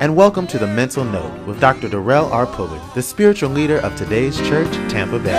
And welcome to the Mental Note with Dr. Darrell R. Pulley, the spiritual leader of today's church, Tampa Bay.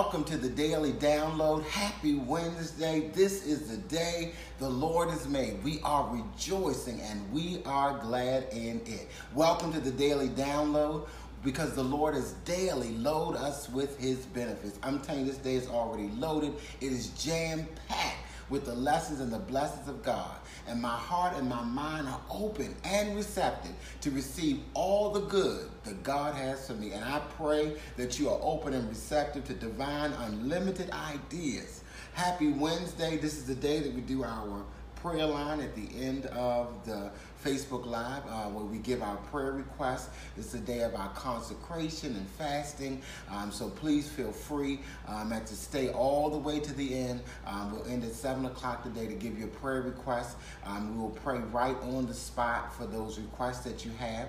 Welcome to the Daily Download. Happy Wednesday. This is the day the Lord has made. We are rejoicing and we are glad in it. Welcome to the Daily Download because the Lord is daily load us with his benefits. I'm telling you, this day is already loaded, it is jam packed with the lessons and the blessings of God. And my heart and my mind are open and receptive to receive all the good that God has for me. And I pray that you are open and receptive to divine, unlimited ideas. Happy Wednesday. This is the day that we do our prayer line at the end of the Facebook Live uh, where we give our prayer requests. It's the day of our consecration and fasting. Um, so please feel free um, and to stay all the way to the end. Um, we'll end at 7 o'clock today to give you a prayer request. Um, we will pray right on the spot for those requests that you have.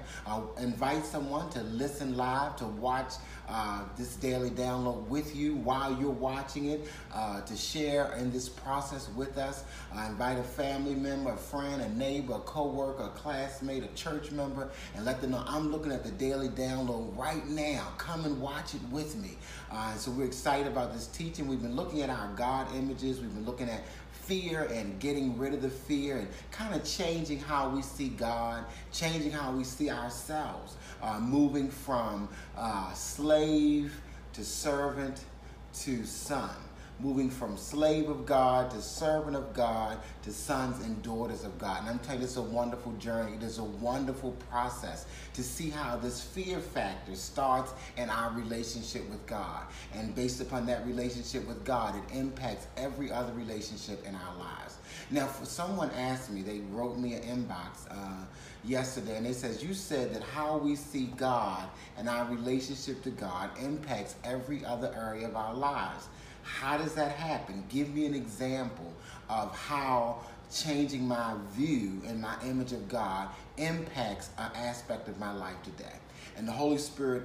Invite someone to listen live, to watch uh, this daily download with you while you're watching it, uh, to share in this process with us. Uh, invite a family member, a friend, a neighbor, a co-worker, a classmate, a church member, and let them know I'm looking at the daily download right now. Come and watch it with me. Uh, so we're excited about this teaching. We've been looking at our God images. We've been looking at fear and getting rid of the fear and kind of changing how we see God, changing how we see ourselves, uh, moving from uh, slave to servant to son, moving from slave of God to servant of God to sons and daughters of God. And I'm telling you, it's a wonderful journey. It is a wonderful process to see how this fear factor starts in our relationship with God. And based upon that relationship with God, it impacts every other relationship in our lives. Now, for someone asked me, they wrote me an inbox uh, yesterday, and they says, "You said that how we see God and our relationship to God impacts every other area of our lives. How does that happen? Give me an example of how changing my view and my image of God impacts an aspect of my life today." And the Holy Spirit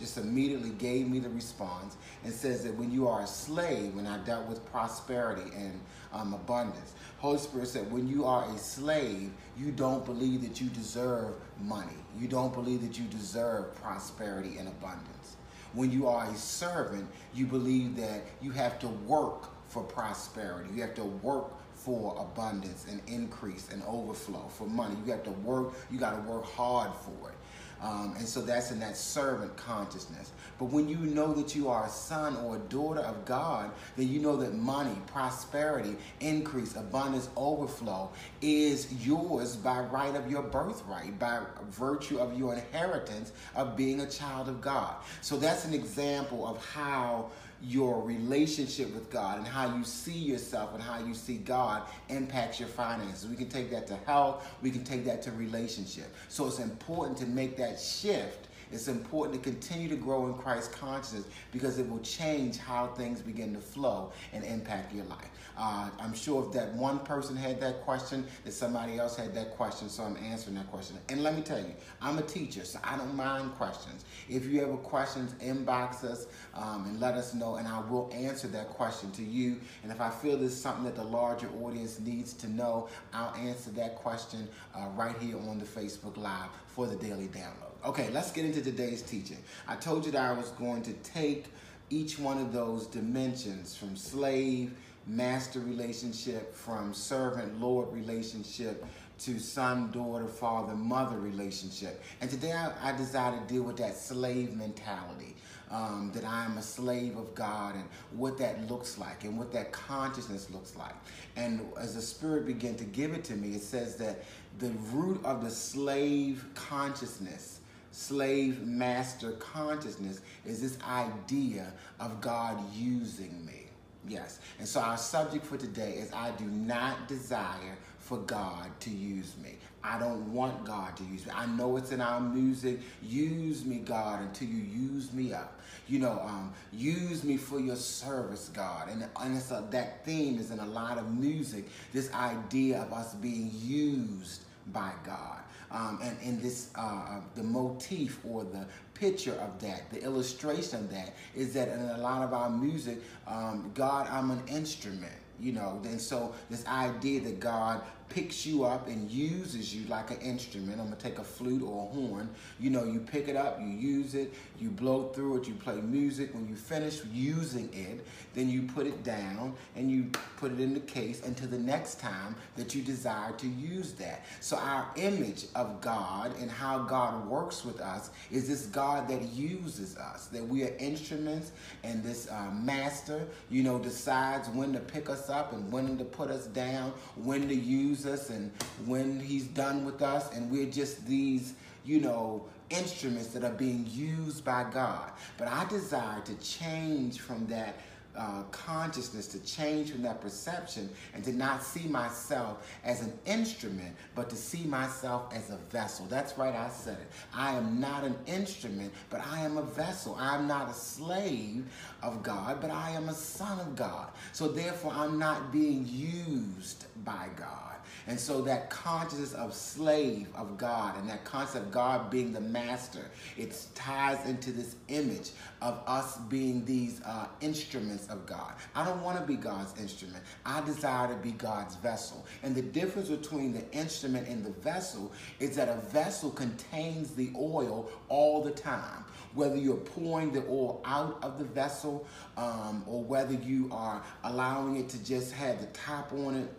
just immediately gave me the response and says that when you are a slave, when I dealt with prosperity and um, abundance, Holy Spirit said, when you are a slave, you don't believe that you deserve money. You don't believe that you deserve prosperity and abundance. When you are a servant, you believe that you have to work for prosperity. You have to work for abundance and increase and overflow for money. You have to work, you got to work hard for it. Um, and so that's in that servant consciousness. But when you know that you are a son or a daughter of God, then you know that money, prosperity, increase, abundance, overflow is yours by right of your birthright, by virtue of your inheritance of being a child of God. So that's an example of how your relationship with God and how you see yourself and how you see God impacts your finances. We can take that to health, we can take that to relationship. So it's important to make that shift. It's important to continue to grow in Christ consciousness because it will change how things begin to flow and impact your life. Uh, I'm sure if that one person had that question, that somebody else had that question, so I'm answering that question. And let me tell you, I'm a teacher, so I don't mind questions. If you have questions, inbox us um, and let us know, and I will answer that question to you. And if I feel there's something that the larger audience needs to know, I'll answer that question uh, right here on the Facebook Live for the Daily Download. Okay, let's get into today's teaching. I told you that I was going to take each one of those dimensions from slave master relationship from servant lord relationship to son daughter father mother relationship and today i, I desire to deal with that slave mentality um, that i am a slave of god and what that looks like and what that consciousness looks like and as the spirit began to give it to me it says that the root of the slave consciousness slave master consciousness is this idea of god using me Yes. And so our subject for today is I do not desire for God to use me. I don't want God to use me. I know it's in our music. Use me, God, until you use me up. You know, um, use me for your service, God. And, and a, that theme is in a lot of music. This idea of us being used by God. Um, and, in this, uh, uh, the motif or the picture of that, the illustration of that, is that in a lot of our music, um, God, I'm an instrument you know. And so this idea that god picks you up and uses you like an instrument. I'm gonna take a flute or a horn. You know you pick it up you use it you blow through it you play music. When you finish using it then you put it down and you put it in the case until the next time that you desire to use that. So our image of god and how god works with us is this god that uses us that we are instruments and this uh, master you know decides when to pick us up and when to put us down, when to use us and when he's done with us. And we're just these, you know, instruments that are being used by God. But I desire to change from that uh, consciousness to change from that perception and to not see myself as an instrument, but to see myself as a vessel. That's right, I said it. I am not an instrument, but I am a vessel. I'm not a slave of God, but I am a son of God. So therefore, I'm not being used by God. And so that consciousness of slave of God and that concept of God being the master, it ties into this image of us being these uh, instruments of God. I don't want to be God's instrument. I desire to be God's vessel. And the difference between the instrument and the vessel is that a vessel contains the oil all the time. Whether you're pouring the oil out of the vessel um, or whether you are allowing it to just have the top on it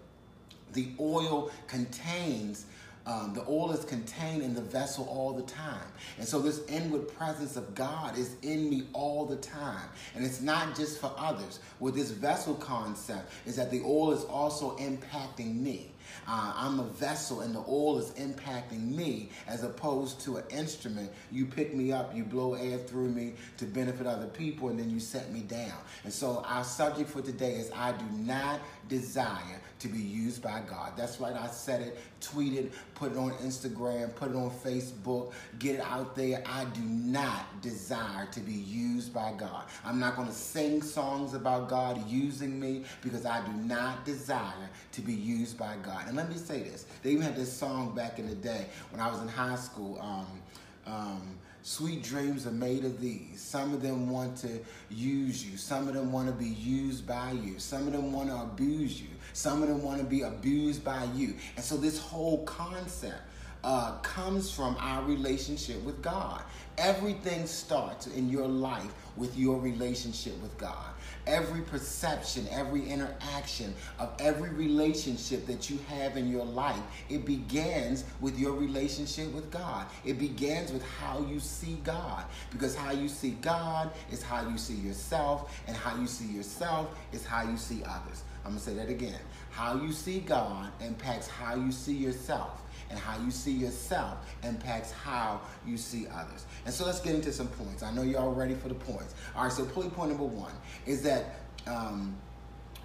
the oil contains um, the oil is contained in the vessel all the time. And so this inward presence of God is in me all the time. And it's not just for others. With this vessel concept is that the oil is also impacting me. Uh, I'm a vessel and the oil is impacting me as opposed to an instrument. You pick me up, you blow air through me to benefit other people, and then you set me down. And so our subject for today is I do not desire to be used by God. That's right, I said it, tweeted, put it on Instagram, put it on Facebook, get it out there. I do not desire to be used by God. I'm not going to sing songs about God using me because I do not desire to be used by God. And let me say this they even had this song back in the day when I was in high school. Um, um, Sweet dreams are made of these. Some of them want to use you. Some of them want to be used by you. Some of them want to abuse you. Some of them want to be abused by you. And so this whole concept uh, comes from our relationship with God. Everything starts in your life with your relationship with God every perception, every interaction of every relationship that you have in your life, it begins with your relationship with God. It begins with how you see God. Because how you see God is how you see yourself, and how you see yourself is how you see others. I'm going to say that again. How you see God impacts how you see yourself and how you see yourself impacts how you see others. And so let's get into some points. I know you're all ready for the points. All right, so point point number one is that um,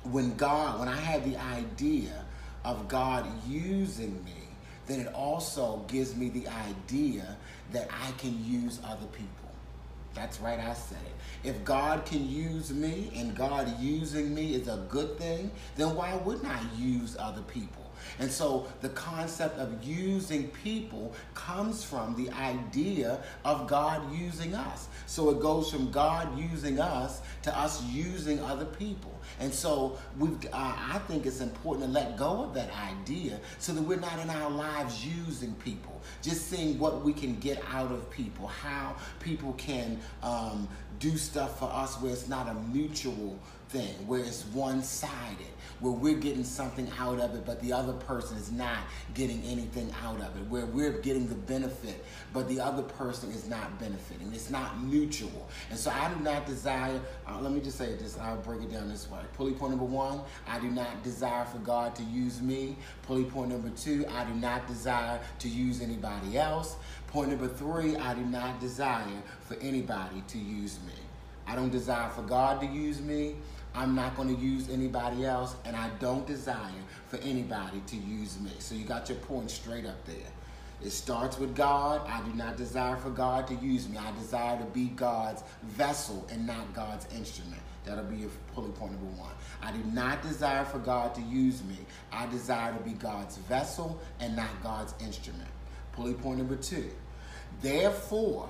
when God, when I had the idea of God using me, then it also gives me the idea that I can use other people. That's right, I said it. If God can use me and God using me is a good thing, then why wouldn't I use other people? And so the concept of using people comes from the idea of God using us. So it goes from God using us to us using other people. And so we uh, I think it's important to let go of that idea so that we're not in our lives using people, just seeing what we can get out of people, how people can um, do stuff for us where it's not a mutual thing, where it's one sided where we're getting something out of it, but the other person is not getting anything out of it, where we're getting the benefit, but the other person is not benefiting. It's not mutual. And so I do not desire, uh, let me just say this, I'll break it down this way. Pulley point number one, I do not desire for God to use me. Pulley point number two, I do not desire to use anybody else. Point number three, I do not desire for anybody to use me. I don't desire for God to use me. I'm not going to use anybody else, and I don't desire for anybody to use me. So you got your point straight up there. It starts with God. I do not desire for God to use me. I desire to be God's vessel and not God's instrument. That'll be your pulley point number one. I do not desire for God to use me. I desire to be God's vessel and not God's instrument. Pulley point number two. Therefore,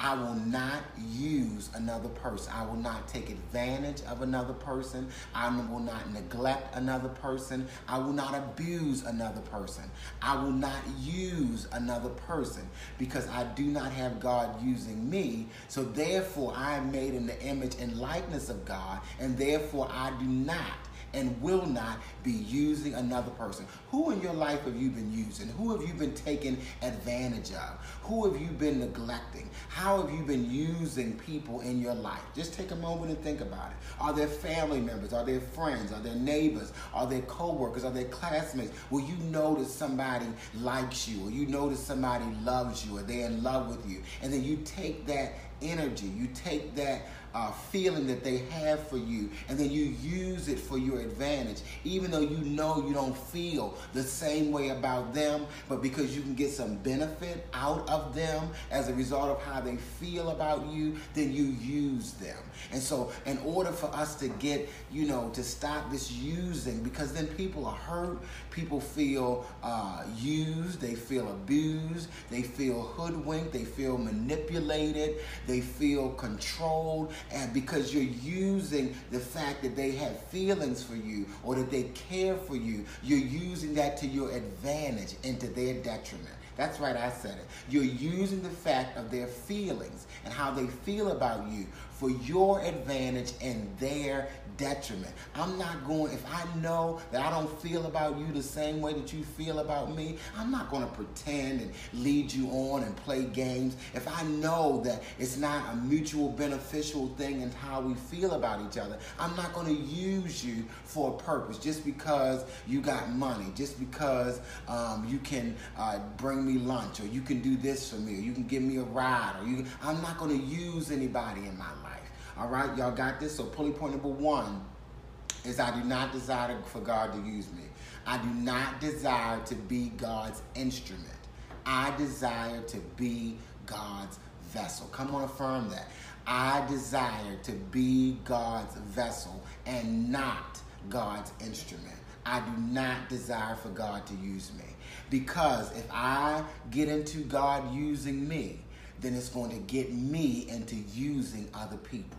I will not use another person. I will not take advantage of another person. I will not neglect another person. I will not abuse another person. I will not use another person because I do not have God using me. So therefore, I am made in the image and likeness of God, and therefore I do not and will not be using another person. Who in your life have you been using? Who have you been taking advantage of? Who have you been neglecting? How have you been using people in your life? Just take a moment and think about it. Are there family members? Are there friends? Are there neighbors? Are there co-workers? Are there classmates? Will you notice somebody likes you or you notice somebody loves you or they're in love with you? And then you take that energy, you take that uh, feeling that they have for you, and then you use it for your advantage, even though you know you don't feel the same way about them, but because you can get some benefit out of them as a result of how they feel about you, then you use them. And so, in order for us to get, you know, to stop this using, because then people are hurt, people feel uh, used, they feel abused, they feel hoodwinked, they feel manipulated, they feel controlled, and because you're using the fact that they have feelings for you or that they care for you, you're using that to your advantage and to their detriment. That's right, I said it. You're using the fact of their feelings and how they feel about you for your advantage and their detriment. I'm not going, if I know that I don't feel about you the same way that you feel about me, I'm not going to pretend and lead you on and play games. If I know that it's not a mutual beneficial thing in how we feel about each other, I'm not going to use you for a purpose just because you got money, just because um, you can uh, bring me lunch or you can do this for me or you can give me a ride or you, I'm not going to use anybody in my life. All right, y'all got this? So, pulley point number one is I do not desire for God to use me. I do not desire to be God's instrument. I desire to be God's vessel. Come on, affirm that. I desire to be God's vessel and not God's instrument. I do not desire for God to use me. Because if I get into God using me, then it's going to get me into using other people.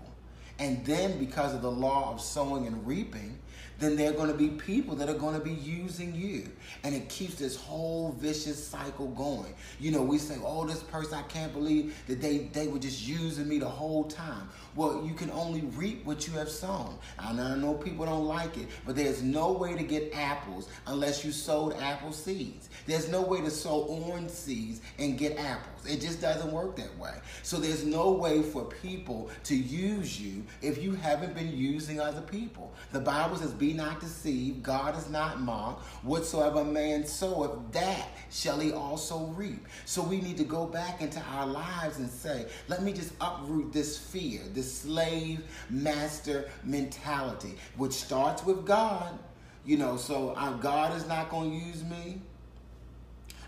And then because of the law of sowing and reaping, then there are going to be people that are going to be using you. And it keeps this whole vicious cycle going. You know, we say, oh, this person, I can't believe that they, they were just using me the whole time. Well, you can only reap what you have sown. I know people don't like it, but there's no way to get apples unless you sowed apple seeds. There's no way to sow orange seeds and get apples. It just doesn't work that way. So there's no way for people to use you if you haven't been using other people. The Bible says, Be not deceived, God is not mocked. Whatsoever man soweth, that shall he also reap. So we need to go back into our lives and say, Let me just uproot this fear, this slave master mentality, which starts with God. You know, so uh, God is not going to use me.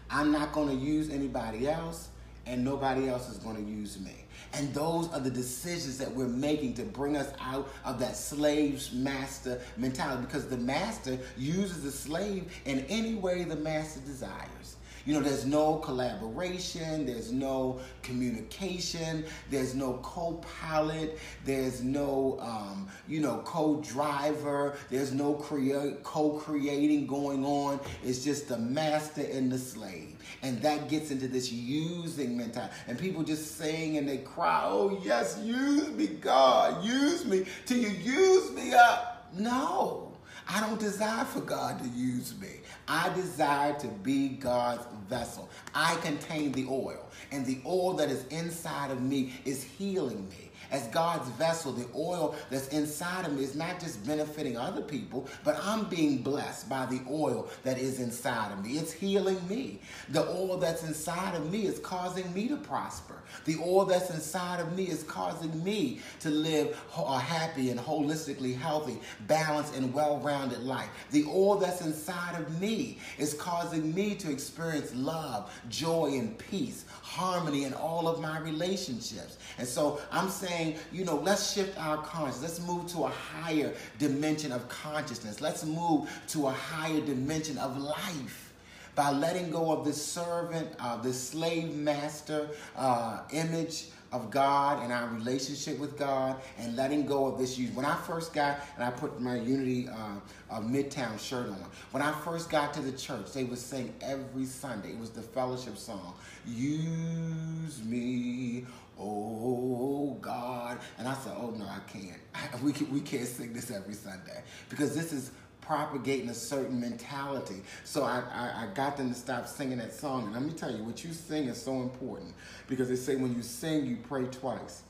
I'm not going to use anybody else, and nobody else is going to use me. And those are the decisions that we're making to bring us out of that slave's master mentality because the master uses the slave in any way the master desires. You know, there's no collaboration, there's no communication, there's no co pilot, there's no, um, you know, co driver, there's no create, co creating going on. It's just the master and the slave. And that gets into this using mentality. And people just sing and they cry, oh, yes, use me, God, use me till you use me up. No. I don't desire for God to use me. I desire to be God's vessel. I contain the oil, and the oil that is inside of me is healing me. As God's vessel, the oil that's inside of me is not just benefiting other people, but I'm being blessed by the oil that is inside of me. It's healing me. The oil that's inside of me is causing me to prosper. The oil that's inside of me is causing me to live a happy and holistically healthy, balanced, and well rounded life. The oil that's inside of me is causing me to experience love, joy, and peace, harmony in all of my relationships. And so I'm saying, you know, let's shift our consciousness. Let's move to a higher dimension of consciousness. Let's move to a higher dimension of life by letting go of this servant, uh, this slave master uh, image of God and our relationship with God and letting go of this use. When I first got, and I put my Unity uh, uh, Midtown shirt on, when I first got to the church, they would sing every Sunday. It was the fellowship song, Use Me, Oh God. And I said, Oh no, I can't. We, can, we can't sing this every Sunday because this is propagating a certain mentality. So I, I, I, got them to stop singing that song. And let me tell you, what you sing is so important because they say when you sing, you pray twice.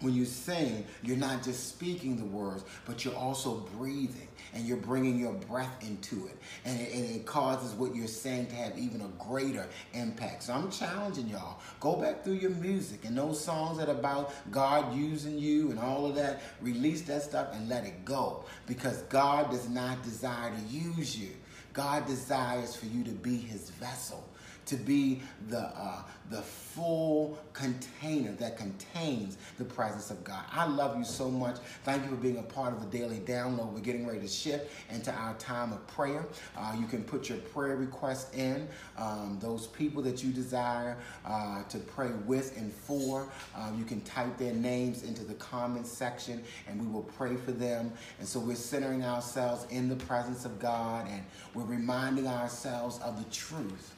When you sing, you're not just speaking the words, but you're also breathing and you're bringing your breath into it. And it, and it causes what you're saying to have even a greater impact. So I'm challenging y'all. Go back through your music and those songs that are about God using you and all of that. Release that stuff and let it go because God does not desire to use you. God desires for you to be his vessel to be the, uh, the full container that contains the presence of God. I love you so much. Thank you for being a part of the daily download. We're getting ready to shift into our time of prayer. Uh, you can put your prayer requests in, um, those people that you desire uh, to pray with and for. Um, you can type their names into the comments section and we will pray for them. And so we're centering ourselves in the presence of God and we're reminding ourselves of the truth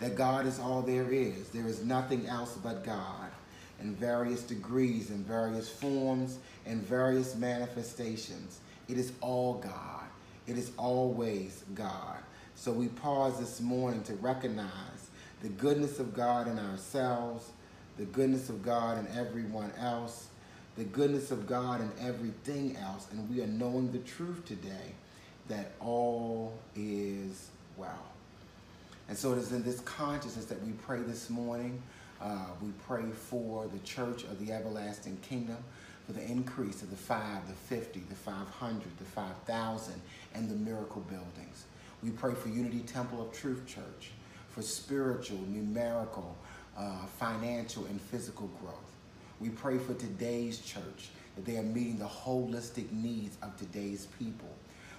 that God is all there is. There is nothing else but God in various degrees, in various forms, in various manifestations. It is all God. It is always God. So we pause this morning to recognize the goodness of God in ourselves, the goodness of God in everyone else, the goodness of God in everything else. And we are knowing the truth today that all is well. And so it is in this consciousness that we pray this morning. Uh, we pray for the church of the everlasting kingdom, for the increase of the 5, the 50, the 500, the 5,000, and the miracle buildings. We pray for Unity Temple of Truth Church, for spiritual, numerical, uh, financial, and physical growth. We pray for today's church, that they are meeting the holistic needs of today's people.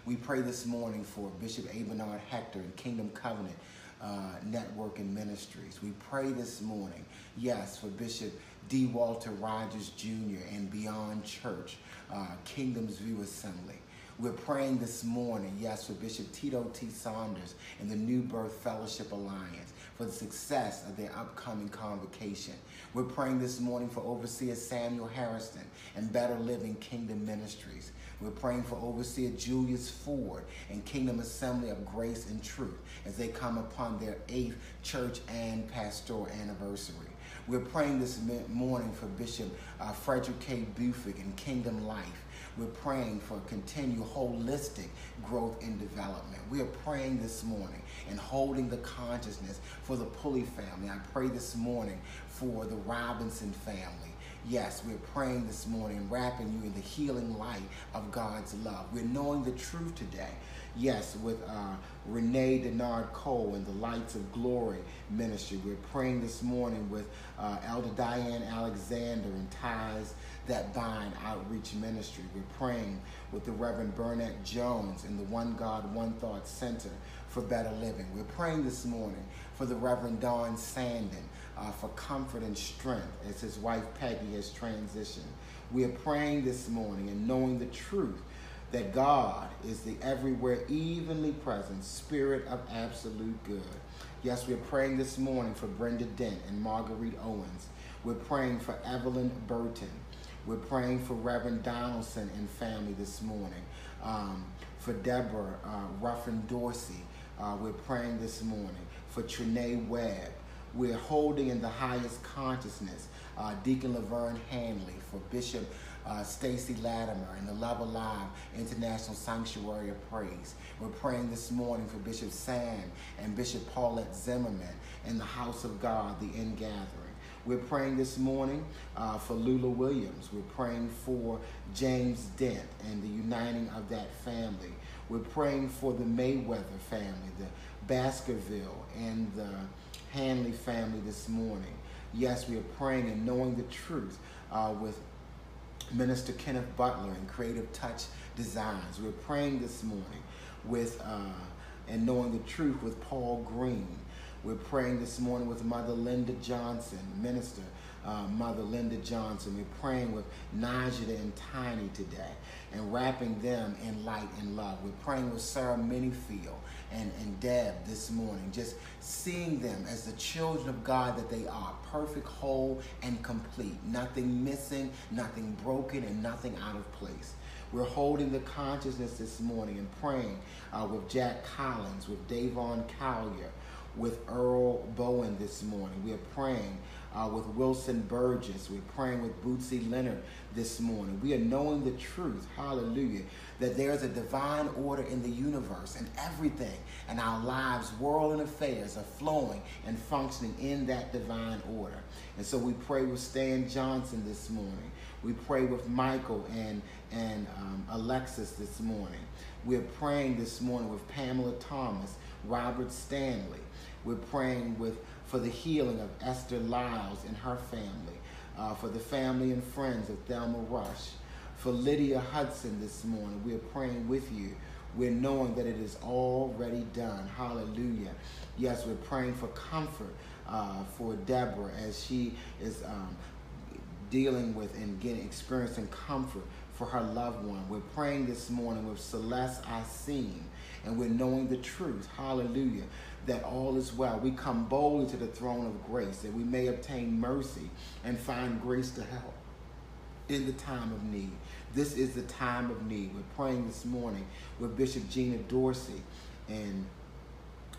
We pray this morning for Bishop Abinard Hector and Kingdom Covenant uh, Network and Ministries. We pray this morning, yes, for Bishop D. Walter Rogers Jr. and Beyond Church, uh, Kingdom's View Assembly. We're praying this morning, yes, for Bishop Tito T. Saunders and the New Birth Fellowship Alliance for the success of their upcoming convocation. We're praying this morning for Overseer Samuel Harrison and Better Living Kingdom Ministries. We're praying for Overseer Julius Ford and Kingdom Assembly of Grace and Truth as they come upon their eighth church and pastoral anniversary. We're praying this morning for Bishop uh, Frederick K. Buford and Kingdom Life. We're praying for continued holistic growth and development. We are praying this morning and holding the consciousness for the Pulley family. I pray this morning for the Robinson family. Yes, we're praying this morning, wrapping you in the healing light of God's love. We're knowing the truth today. Yes, with uh, Renee Denard Cole and the Lights of Glory Ministry. We're praying this morning with uh, Elder Diane Alexander and Ties That Vine Outreach Ministry. We're praying with the Reverend Burnett Jones in the One God, One Thought Center for Better Living. We're praying this morning for the Reverend Don Sandin uh, for comfort and strength as his wife Peggy has transitioned. We are praying this morning and knowing the truth that God is the everywhere evenly present spirit of absolute good. Yes, we're praying this morning for Brenda Dent and Marguerite Owens. We're praying for Evelyn Burton. We're praying for Reverend Donaldson and family this morning. Um, for Deborah uh, Ruffin Dorsey. Uh, we're praying this morning. For Trinae Webb we're holding in the highest consciousness uh, Deacon Laverne Hanley, for Bishop uh, Stacy Latimer and the Love Alive International Sanctuary of Praise. We're praying this morning for Bishop Sam and Bishop Paulette Zimmerman in the House of God, the In Gathering. We're praying this morning uh, for Lula Williams. We're praying for James Dent and the uniting of that family. We're praying for the Mayweather family, the Baskerville, and the Hanley family this morning. Yes, we are praying and knowing the truth uh, with Minister Kenneth Butler and Creative Touch Designs. We're praying this morning with uh, and knowing the truth with Paul Green. We're praying this morning with Mother Linda Johnson, Minister uh, Mother Linda Johnson. We're praying with Najida and Tiny today and wrapping them in light and love. We're praying with Sarah Minifield and, and Deb this morning, just seeing them as the children of God that they are, perfect, whole, and complete. Nothing missing, nothing broken, and nothing out of place. We're holding the consciousness this morning and praying uh, with Jack Collins, with Davon Collier, with Earl Bowen this morning. We are praying uh, with Wilson Burgess. We're praying with Bootsy Leonard this morning. We are knowing the truth, hallelujah, that there's a divine order in the universe and everything and our lives, world and affairs are flowing and functioning in that divine order. And so we pray with Stan Johnson this morning. We pray with Michael and, and um, Alexis this morning. We're praying this morning with Pamela Thomas, Robert Stanley. We're praying with for the healing of Esther Lyles and her family, uh, for the family and friends of Thelma Rush, for Lydia Hudson this morning. We're praying with you. We're knowing that it is already done. Hallelujah. Yes, we're praying for comfort uh, for Deborah as she is um, dealing with and getting experiencing comfort for her loved one. We're praying this morning with Celeste seen, and we're knowing the truth. Hallelujah that all is well. We come boldly to the throne of grace that we may obtain mercy and find grace to help in the time of need. This is the time of need. We're praying this morning with Bishop Gina Dorsey and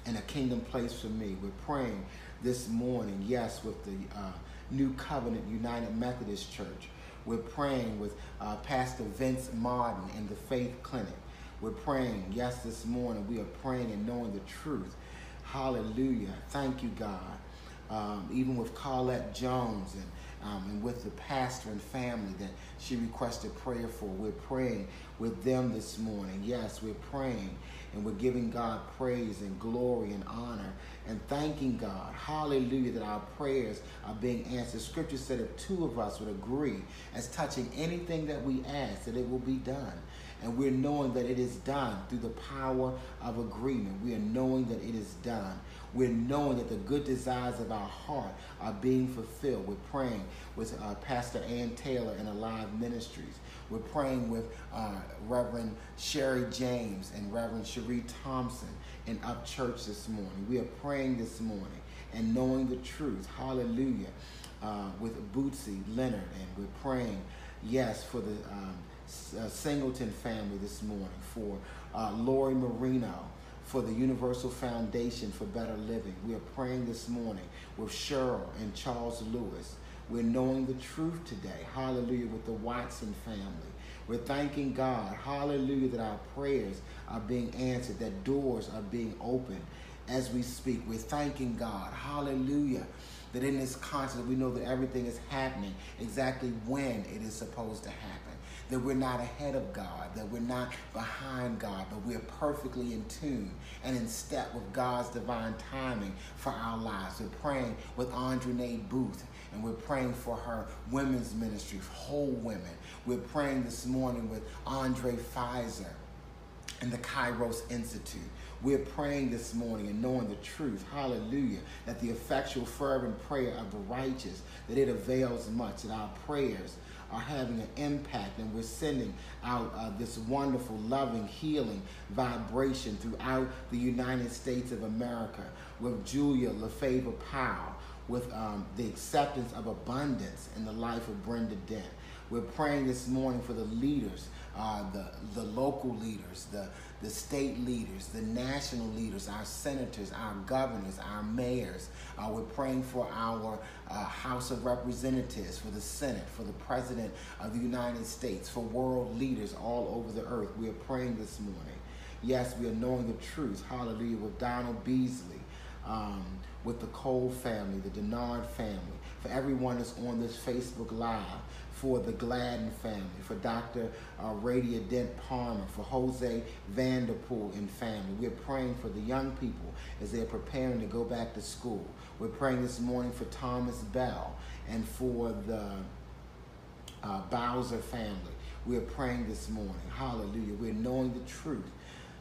in a kingdom place for me. We're praying this morning, yes, with the uh, New Covenant United Methodist Church. We're praying with uh, Pastor Vince Martin in the Faith Clinic. We're praying, yes, this morning we are praying and knowing the truth Hallelujah. Thank you, God. Um, even with Carlette Jones and, um, and with the pastor and family that she requested prayer for. We're praying with them this morning. Yes, we're praying and we're giving God praise and glory and honor and thanking God. Hallelujah, that our prayers are being answered. Scripture said if two of us would agree as touching anything that we ask, that it will be done. And we're knowing that it is done through the power of agreement. We are knowing that it is done. We're knowing that the good desires of our heart are being fulfilled. We're praying with uh, Pastor Ann Taylor and Alive Ministries. We're praying with uh, Reverend Sherry James and Reverend Cherie Thompson in Up Church this morning. We are praying this morning and knowing the truth. Hallelujah. Uh, with Bootsy Leonard, and we're praying, yes, for the um, uh, Singleton family this morning, for uh, Lori Marino, for the Universal Foundation for Better Living. We are praying this morning with Cheryl and Charles Lewis. We're knowing the truth today. Hallelujah. With the Watson family. We're thanking God. Hallelujah. That our prayers are being answered, that doors are being opened as we speak. We're thanking God. Hallelujah. That in this conscience, we know that everything is happening exactly when it is supposed to happen that we're not ahead of God, that we're not behind God, but we're perfectly in tune and in step with God's divine timing for our lives. We're praying with Andre Nate Booth and we're praying for her women's ministry, whole women. We're praying this morning with Andre Pfizer and the Kairos Institute. We're praying this morning and knowing the truth, hallelujah, that the effectual, fervent prayer of the righteous, that it avails much, that our prayers are having an impact and we're sending out uh, this wonderful, loving, healing vibration throughout the United States of America with Julia LaFavor Powell, with um, the acceptance of abundance in the life of Brenda Dent. We're praying this morning for the leaders, uh, the, the local leaders, the, the state leaders, the national leaders, our senators, our governors, our mayors. Uh, we're praying for our uh, House of Representatives, for the Senate, for the President of the United States, for world leaders all over the earth. We are praying this morning. Yes, we are knowing the truth. Hallelujah. With Donald Beasley, um, with the Cole family, the Denard family, for everyone that's on this Facebook Live, for the Gladden family, for Dr. Uh, Radia Dent Palmer, for Jose Vanderpool and family. We're praying for the young people as they're preparing to go back to school. We're praying this morning for Thomas Bell and for the uh, Bowser family. We're praying this morning. Hallelujah. We're knowing the truth.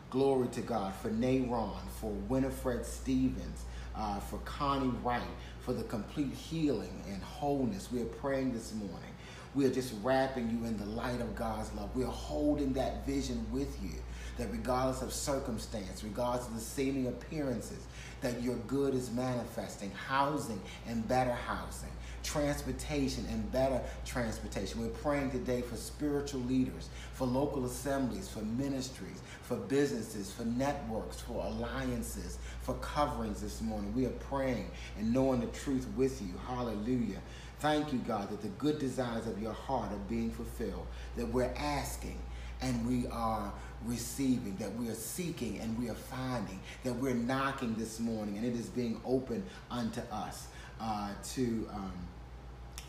Glory to God for Nayron, for Winifred Stevens, uh, for Connie Wright, for the complete healing and wholeness. We are praying this morning. We are just wrapping you in the light of God's love. We are holding that vision with you that regardless of circumstance, regardless of the seeming appearances, that your good is manifesting, housing and better housing, transportation and better transportation. We're praying today for spiritual leaders, for local assemblies, for ministries, for businesses, for networks, for alliances, for coverings this morning. We are praying and knowing the truth with you. Hallelujah. Thank you, God, that the good desires of your heart are being fulfilled, that we're asking and we are receiving, that we are seeking and we are finding, that we're knocking this morning and it is being open unto us uh, to. Um,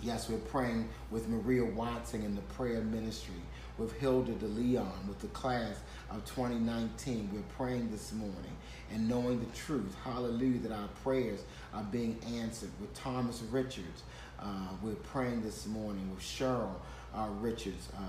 Yes, we're praying with Maria Watson in the prayer ministry, with Hilda de Leon, with the class of 2019. We're praying this morning and knowing the truth. Hallelujah, that our prayers are being answered. With Thomas Richards, we're praying this morning. With Cheryl uh, Richards, uh,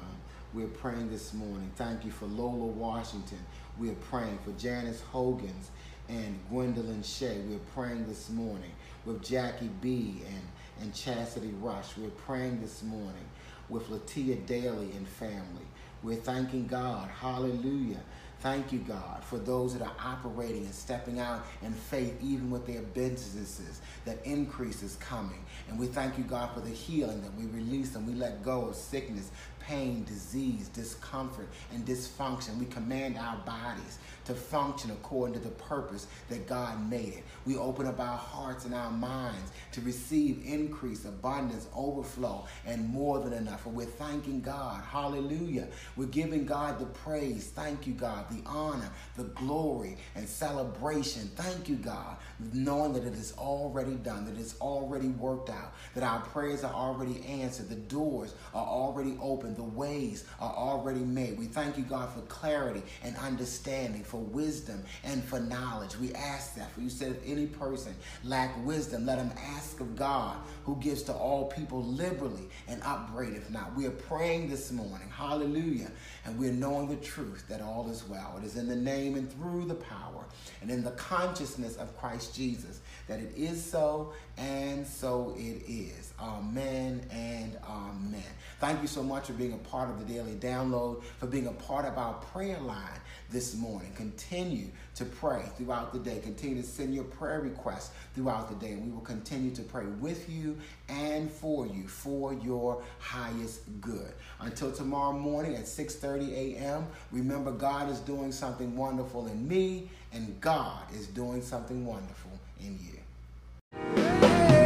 we're praying this morning. Thank you for Lola Washington. We are praying for Janice Hogans and Gwendolyn Shea. We're praying this morning with Jackie B and and Chastity Rush. We're praying this morning with Latia Daly and family. We're thanking God. Hallelujah. Thank you, God, for those that are operating and stepping out in faith, even with their businesses, that increase is coming. And we thank you, God, for the healing that we release and we let go of sickness, pain, disease, discomfort, and dysfunction. We command our bodies to function according to the purpose that God made it. We open up our hearts and our minds to receive increase, abundance, overflow, and more than enough. And we're thanking God. Hallelujah. We're giving God the praise. Thank you, God. The honor, the glory, and celebration. Thank you, God. Knowing that it is already done, that it's already worked out, that our prayers are already answered, the doors are already open, the ways are already made. We thank you, God, for clarity and understanding, for wisdom and for knowledge. We ask that. For you said, if any person lack wisdom, let him ask of God, who gives to all people liberally and upbraideth not. We are praying this morning. Hallelujah. And we're knowing the truth that all is well. It is in the name and through the power and in the consciousness of Christ Jesus that it is so and so it is. Amen and amen. Thank you so much for being a part of the daily download, for being a part of our prayer line this morning. Continue to pray throughout the day. Continue to send your prayer requests throughout the day, and we will continue to pray with you and for you for your highest good. Until tomorrow morning at 6:30 a.m. Remember, God is doing something wonderful in me, and God is doing something wonderful in you.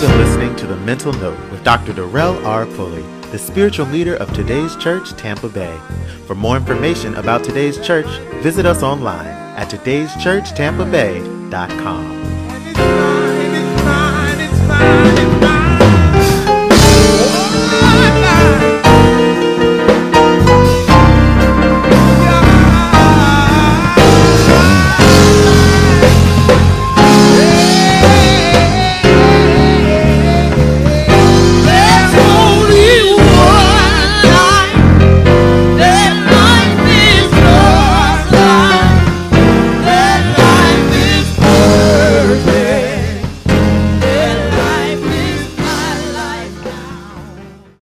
You've been listening to The Mental Note with Dr. Darrell R. Pulley, the spiritual leader of today's church, Tampa Bay. For more information about today's church, visit us online at today'schurchtampabay.com.